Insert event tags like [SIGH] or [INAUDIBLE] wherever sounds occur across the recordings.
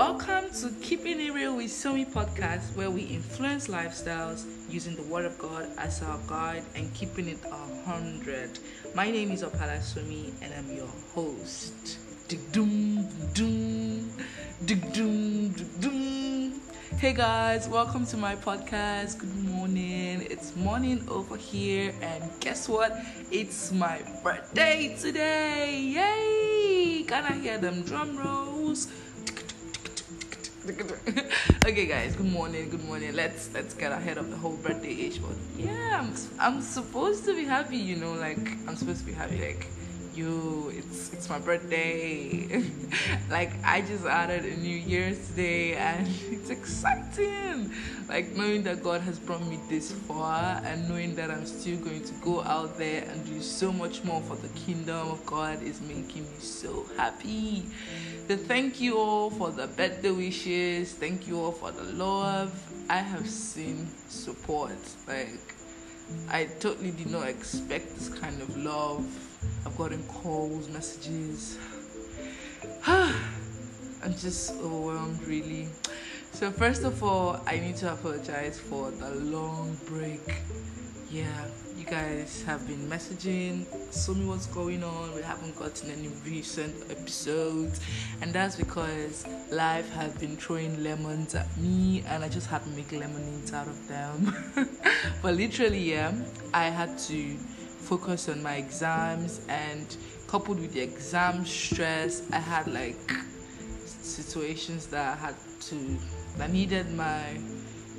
Welcome to Keeping It Real with Somi podcast, where we influence lifestyles using the Word of God as our guide and keeping it a hundred. My name is Opala Somi, and I'm your host. Dig doom, doom, dig doom, dig doom. Hey guys, welcome to my podcast. Good morning. It's morning over here, and guess what? It's my birthday today. Yay! Can I hear them drum rolls? [LAUGHS] okay guys good morning good morning. Let's let's get ahead of the whole birthday age yeah I'm, I'm supposed to be happy you know like i'm supposed to be happy like you it's it's my birthday. [LAUGHS] Like i just added a new year today and [LAUGHS] it's exciting. Like knowing that god has brought me this far and knowing that i'm still going to go out there and do so much more for the kingdom of god is making me so happy. So thank you all for the birthday wishes. Thank you all for the love. I have seen support like i totally did not expect this kind of love I've gotten calls, messages. [SIGHS] I'm just overwhelmed, really. So, first of all, I need to apologize for the long break. Yeah, you guys have been messaging, show me what's going on. We haven't gotten any recent episodes, and that's because life has been throwing lemons at me, and I just had to make lemonades out of them. [LAUGHS] but literally, yeah, I had to focus on my exams and coupled with the exam stress i had like situations that i had to that needed my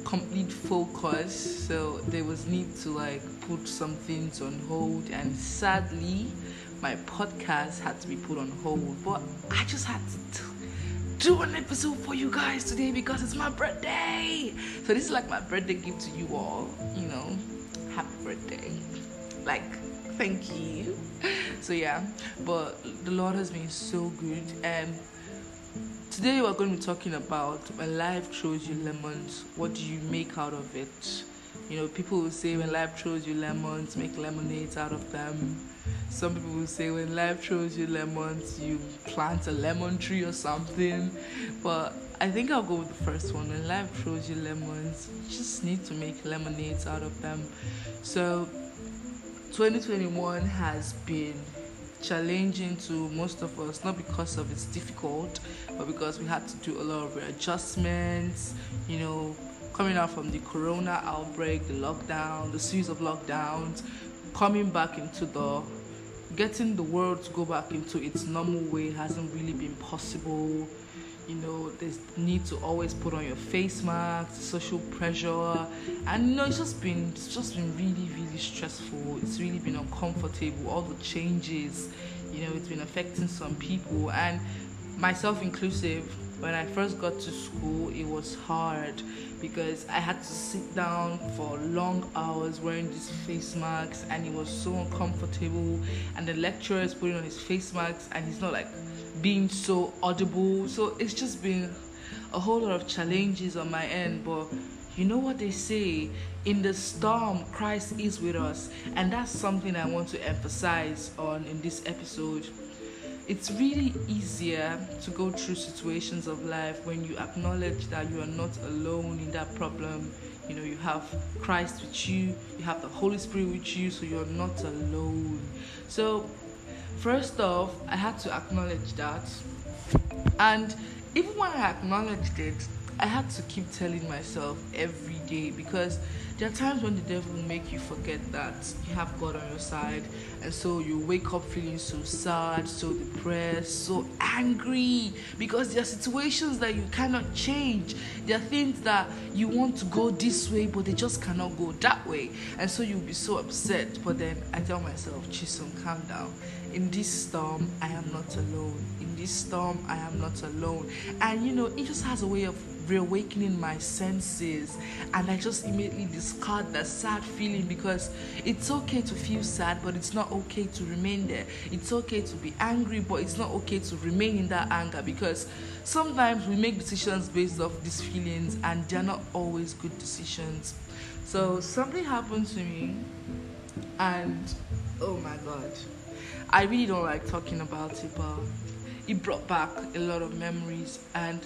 complete focus so there was need to like put some things on hold. And sadly my podcast had to be put on hold. But i just had to do an episode for you guys today because it's my birthday. So this is like my birthday gift to you all you know. Happy birthday. Like thank you. [LAUGHS] So yeah. But the lord has been so good. And today we're going to be talking about when life throws you lemons. What do you make out of it? You know people will say when life throws you lemons make lemonades out of them. Some people will say when life throws you lemons you plant a lemon tree or something. But i think i'll go with the first one. When life throws you lemons you just need to make lemonades out of them. So 2021 has been challenging to most of us, not because of it's difficult, but because we had to do a lot of adjustments, you know, coming out from the corona outbreak, the lockdown, the series of lockdowns, coming back into the getting the world to go back into its normal way hasn't really been possible you know there's need to always put on your face mask social pressure. And you know it's just been it's just been really really stressful. It's really been uncomfortable all the changes you know it's been affecting some people. And myself inclusive when i first got to school it was hard because i had to sit down for long hours wearing these face masks and it was so uncomfortable and the lecturer is putting on his face masks and he's not like being so audible. So it's just been a whole lot of challenges on my end. But you know what they say in the storm, Christ is with us. And that's something I want to emphasize on in this episode. It's really easier to go through situations of life when you acknowledge that you are not alone in that problem. You know, you have Christ with you, you have the Holy Spirit with you, so you're not alone. So, First off, I had to acknowledge that. And even when I acknowledged it, I had to keep telling myself every day because there are times when the devil will make you forget that you have God on your side, and so you wake up feeling so sad, so depressed, so angry because there are situations that you cannot change. There are things that you want to go this way, but they just cannot go that way, and so you'll be so upset. But then I tell myself, Chisom, calm down. In this storm, I am not alone. In this storm, I am not alone. And you know, it just has a way of reawakening my senses and I just immediately discard that sad feeling because it's okay to feel sad but it's not okay to remain there. It's okay to be angry but it's not okay to remain in that anger because sometimes we make decisions based off these feelings and they're not always good decisions. So something happened to me and oh my god. I really don't like talking about it but it brought back a lot of memories. And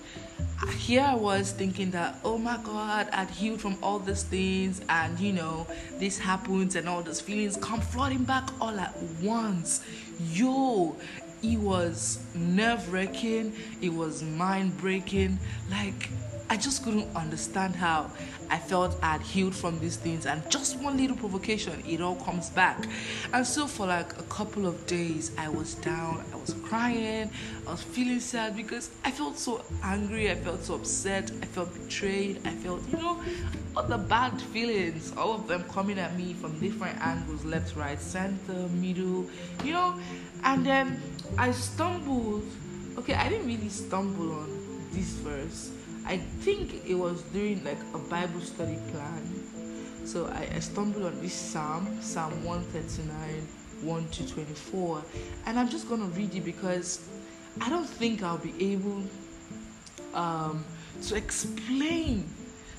here I was thinking that, oh my God, I'd healed from all these things, and you know, this happens, and all those feelings come flooding back all at once. Yo, it was nerve wracking, it was mind breaking. Like, I just couldn't understand how I felt I had healed from these things, and just one little provocation, it all comes back. And so, for like a couple of days, I was down, I was crying, I was feeling sad because I felt so angry, I felt so upset, I felt betrayed, I felt, you know, all the bad feelings, all of them coming at me from different angles left, right, center, middle, you know. And then I stumbled. Okay, I didn't really stumble on this verse I think it was during like a Bible study plan. So I, I stumbled on this Psalm, Psalm 139, 1 to 24. And I'm just going to read it because I don't think I'll be able um, to explain,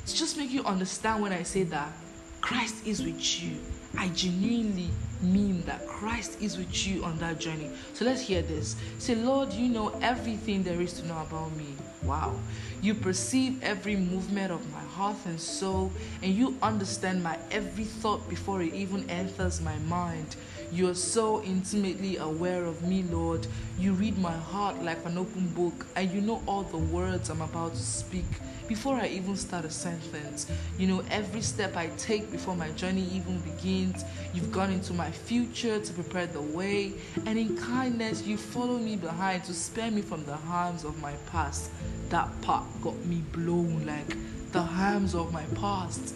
to just make you understand when I say that Christ is with you. I genuinely mean that Christ is with you on that journey. So let's hear this. Say, Lord, you know everything there is to know about me. Wow. You perceive every movement of my heart and soul, and you understand my every thought before it even enters my mind. You are so intimately aware of me, Lord. You read my heart like an open book, and you know all the words I'm about to speak before I even start a sentence. You know, every step I take before my journey even begins, you've gone into my future to prepare the way, and in kindness, you follow me behind to spare me from the harms of my past. That part got me blown like the harms of my past.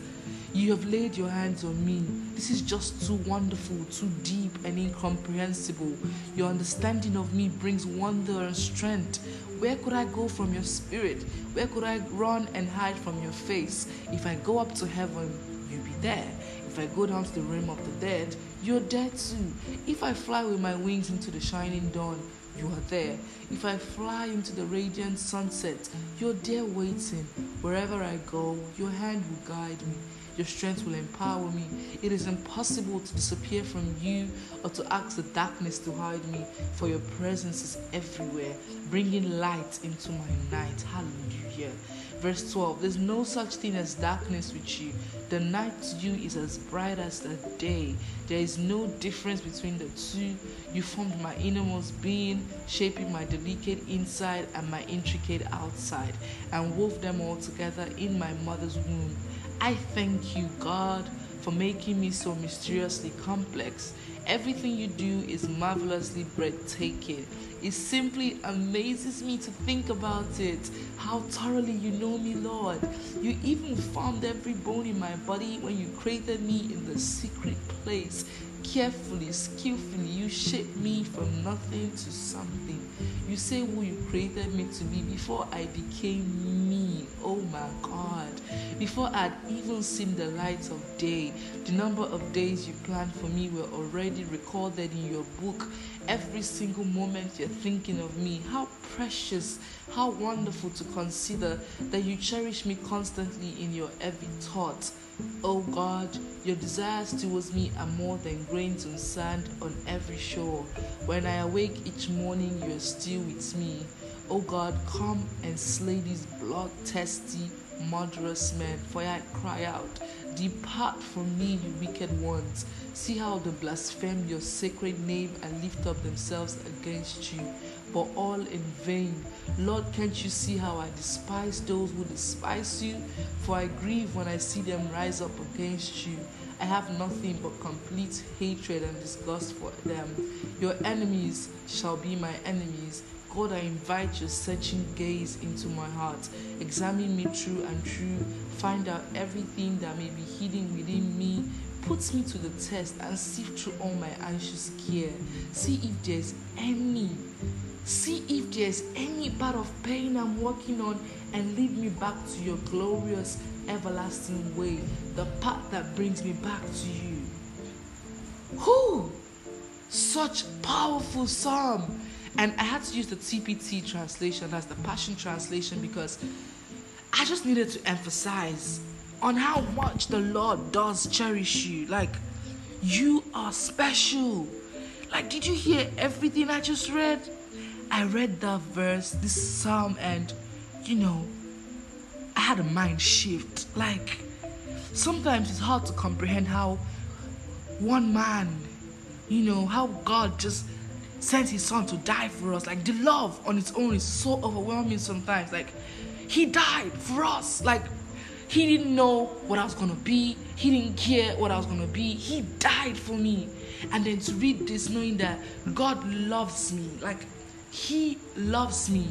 You have laid your hands on me. This is just too wonderful, too deep and incomprehensible. Your understanding of me brings wonder and strength. Where could I go from your spirit? Where could I run and hide from your face? If I go up to heaven, you'll be there. If I go down to the realm of the dead, you're there too. If I fly with my wings into the shining dawn, you are there. If I fly into the radiant sunset, you're there waiting. Wherever I go, your hand will guide me. Your strength will empower me. It is impossible to disappear from you or to ask the darkness to hide me, for your presence is everywhere, bringing light into my night. Hallelujah. Verse 12 There's no such thing as darkness with you. The night to you is as bright as the day. There is no difference between the two. You formed my innermost being, shaping my delicate inside and my intricate outside, and wove them all together in my mother's womb. I thank you, God, for making me so mysteriously complex. Everything you do is marvelously breathtaking. It simply amazes me to think about it. How thoroughly you know me, Lord. You even formed every bone in my body when you created me in the secret place. Carefully, skillfully, you shaped me from nothing to something. You say who you created me to be before I became me. Oh my God. Before I'd even seen the light of day, the number of days you planned for me were already recorded in your book. Every single moment you're thinking of me, how precious, how wonderful to consider that you cherish me constantly in your every thought. Oh God, your desires towards me are more than grains of sand on every shore. When I awake each morning, you are still with me. Oh God, come and slay these bloodthirsty, murderous men, for I cry out, Depart from me, you wicked ones. See how they blaspheme your sacred name and lift up themselves against you, but all in vain. Lord, can't you see how I despise those who despise you? For I grieve when I see them rise up against you. I have nothing but complete hatred and disgust for them. Your enemies shall be my enemies. God, I invite your searching gaze into my heart. Examine me true and true. Find out everything that may be hidden within me. Put me to the test and sift through all my anxious care. See if there's any See if there's any part of pain I'm working on and lead me back to your glorious, everlasting way, the path that brings me back to you. Who? Such powerful psalm. And I had to use the TPT translation, that's the Passion Translation, because I just needed to emphasize on how much the Lord does cherish you. Like, you are special. Like, did you hear everything I just read? I read that verse, this psalm, and you know, had a mind shift. Like, sometimes it's hard to comprehend how one man, you know, how God just sent his son to die for us. Like, the love on its own is so overwhelming sometimes. Like, he died for us. Like, he didn't know what I was gonna be, he didn't care what I was gonna be. He died for me. And then to read this, knowing that God loves me, like, He loves me.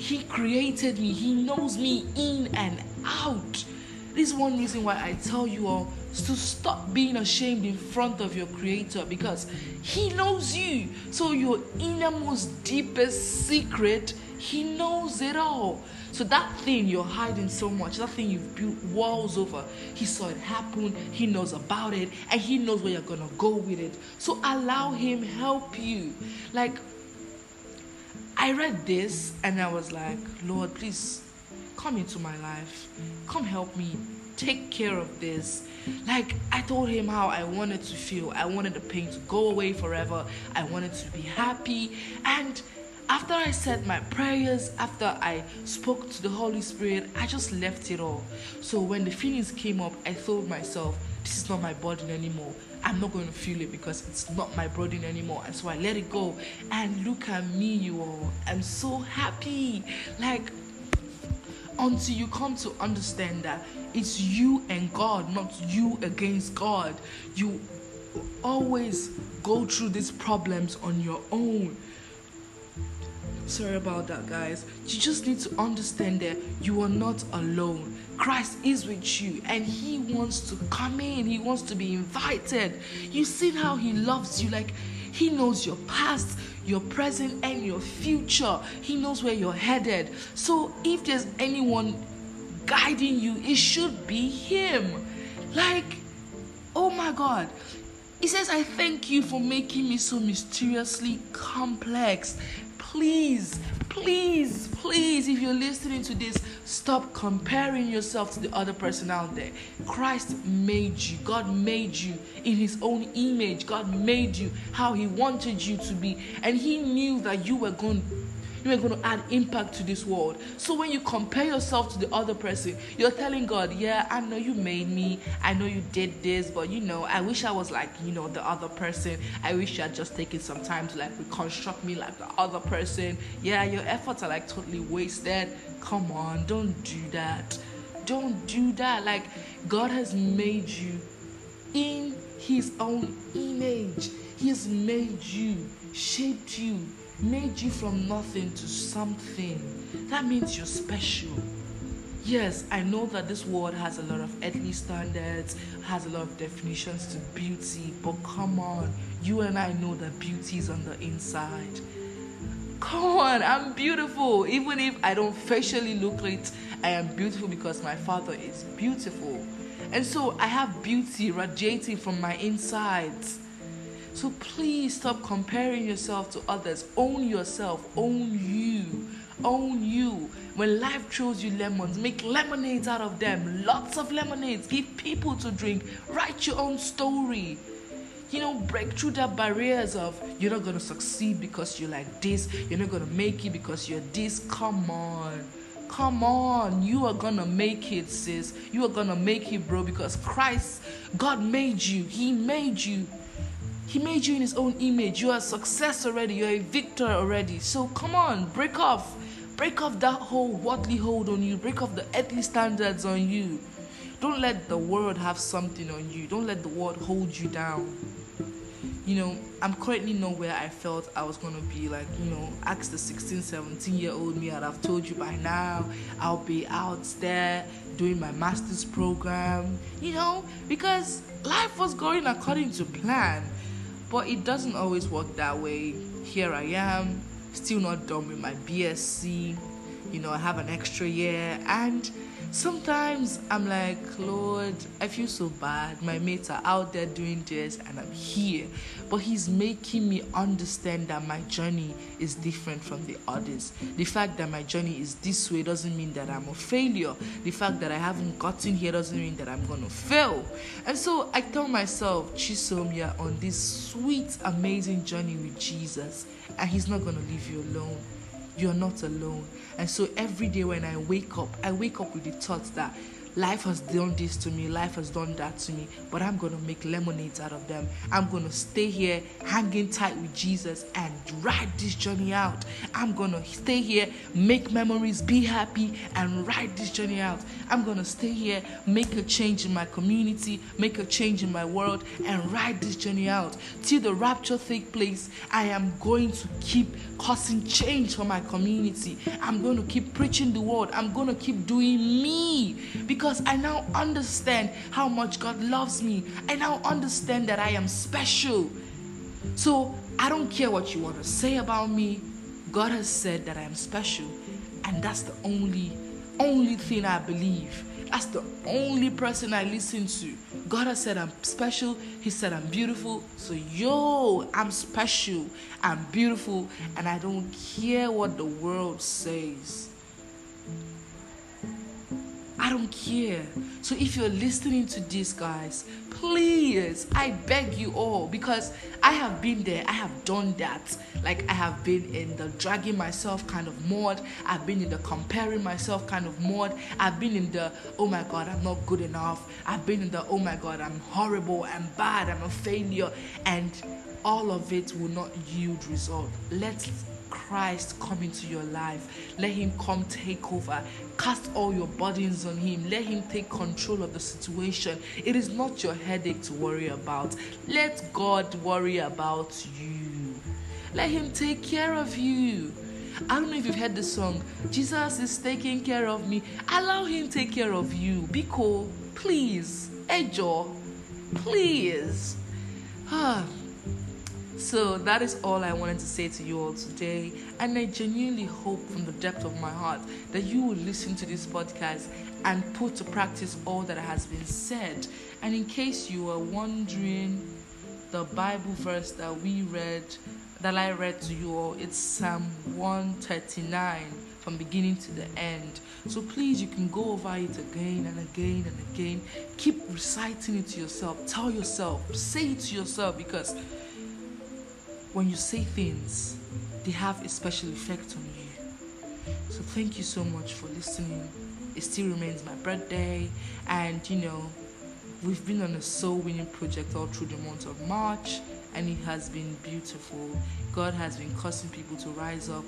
He created me, He knows me in and out. This is one reason why I tell you all to stop being ashamed in front of your creator because he knows you. So your innermost deepest secret, he knows it all. So that thing you're hiding so much, that thing you've built walls over, he saw it happen, he knows about it, and he knows where you're gonna go with it. So allow him help you. Like I read this and I was like, Lord, please come into my life. Come help me. Take care of this. Like, I told him how I wanted to feel. I wanted the pain to go away forever. I wanted to be happy. And after I said my prayers, after I spoke to the Holy Spirit, I just left it all. So when the feelings came up, I told myself, this is not my burden anymore. I'm not going to feel it because it's not my burden anymore. And so I let it go. And look at me, you all. I'm so happy. Like, until you come to understand that it's you and God, not you against God. You always go through these problems on your own. Sorry about that, guys. You just need to understand that you are not alone. Christ is with you and He wants to come in, He wants to be invited. You see how He loves you, like He knows your past, your present, and your future. He knows where you're headed. So if there's anyone guiding you, it should be Him. Like, oh my God. He says, I thank you for making me so mysteriously complex please, please, please, if you're listening to this, stop comparing yourself to the other person out there. Christ made you, God made you in His own image. God made you how He wanted you to be, and He knew that you were going you are going to add impact to this world. So when you compare yourself to the other person, you're telling God, Yeah, I know you made me. I know you did this, but you know, I wish I was like, you know, the other person. I wish you had just taken some time to like reconstruct me like the other person. Yeah, your efforts are like totally wasted. Come on, don't do that. Don't do that. Like, God has made you in His own image. He has made you, shaped you, made you from nothing to something. That means you're special. Yes, I know that this world has a lot of earthly standards, has a lot of definitions to beauty, but come on, you and I know that beauty is on the inside. Come on, I'm beautiful. Even if I don't facially look it, I am beautiful because my father is beautiful. And so I have beauty radiating from my insides. So please stop comparing yourself to others. Own yourself. Own you. Own you. When life throws you lemons, make lemonades out of them. Lots of lemonades. Give people to drink. Write your own story. You know, break through the barriers of you're not gonna succeed because you're like this, you're not gonna make it because you're this. Come on. Come on, you are gonna make it, sis. You are gonna make it, bro, because Christ, God made you. He made you. He made you in His own image. You are success already. You're a victor already. So come on, break off. Break off that whole worldly hold on you. Break off the earthly standards on you. Don't let the world have something on you. Don't let the world hold you down. You know, I'm currently not where I felt I was going to be. Like, you know, ask the 16, 17 year old me, I'd have told you by now I'll be out there doing my master's program, you know, because life was going according to plan. But it doesn't always work that way. Here I am, still not done with my BSc. You know, I have an extra year, and Sometimes I'm like, Lord, I feel so bad. My mates are out there doing this and I'm here. But He's making me understand that my journey is different from the others. The fact that my journey is this way doesn't mean that I'm a failure. The fact that I haven't gotten here doesn't mean that I'm going to fail. And so I tell myself, Chisom, you're on this sweet, amazing journey with Jesus, and He's not going to leave you alone you're not alone. And so every day when I wake up, I wake up with the thought that life has done this to me, life has done that to me, but I'm going to make lemonades out of them. I'm going to stay here hanging tight with Jesus and ride this journey out. I'm going to stay here, make memories, be happy, and ride this journey out. I'm going to stay here, make a change in my community, make a change in my world, and ride this journey out. Till the rapture take place, I am going to keep causing change for my community. I'm going to keep preaching the word. I'm going to keep doing me because I now understand how much God loves me. I now understand that I am special. So I don't care what you want to say about me. God has said that I am special, and that's the only only thing I believe. That's the only person I listen to. God has said I'm special. He said I'm beautiful. So, yo, I'm special. I'm beautiful. And I don't care what the world says. I don't care. So if you're listening to this, guys, please, I beg you all, because I have been there, I have done that. Like I have been in the dragging myself kind of mode, I've been in the comparing myself kind of mode, I've been in the oh my god, I'm not good enough, I've been in the oh my god, I'm horrible, I'm bad, I'm a failure, and all of it will not yield result. Let's Christ come into your life. Let Him come take over. Cast all your burdens on Him. Let Him take control of the situation. It is not your headache to worry about. Let God worry about you. Let Him take care of you. I don't know if you've heard the song, Jesus is taking care of me. Allow Him take care of you. Be cool, please. Ejo, please. Ah. So that is all I wanted to say to you all today. And I genuinely hope from the depth of my heart that you will listen to this podcast and put to practice all that has been said. And in case you are wondering, the Bible verse that we read, that I read to you all, it's Psalm 139 from beginning to the end. So please, you can go over it again and again and again. Keep reciting it to yourself. Tell yourself, say it to yourself because when you say things, they have a special effect on you. So thank you so much for listening. It still remains my birthday, and you know, we've been on a soul winning project all through the month of March, and it has been beautiful. God has been causing people to rise up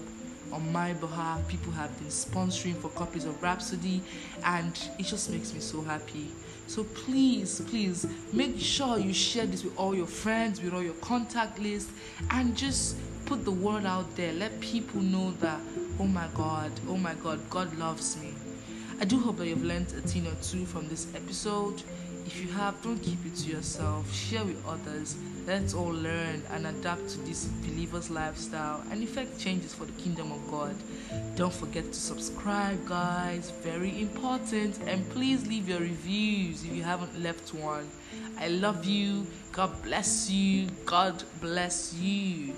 on my behalf. People have been sponsoring for copies of Rhapsody, and it just makes me so happy. So please, please make sure you share this with all your friends, with all your contact list, and just put the word out there. Let people know that, oh my God, oh my God, God loves me. I do hope that you've learned a thing or two from this episode. If you have, don't keep it to yourself, share with others. Let's all learn and adapt to this believer's lifestyle and effect changes for the kingdom of God. Don't forget to subscribe, guys, very important. And please leave your reviews if you haven't left one. I love you. God bless you. God bless you.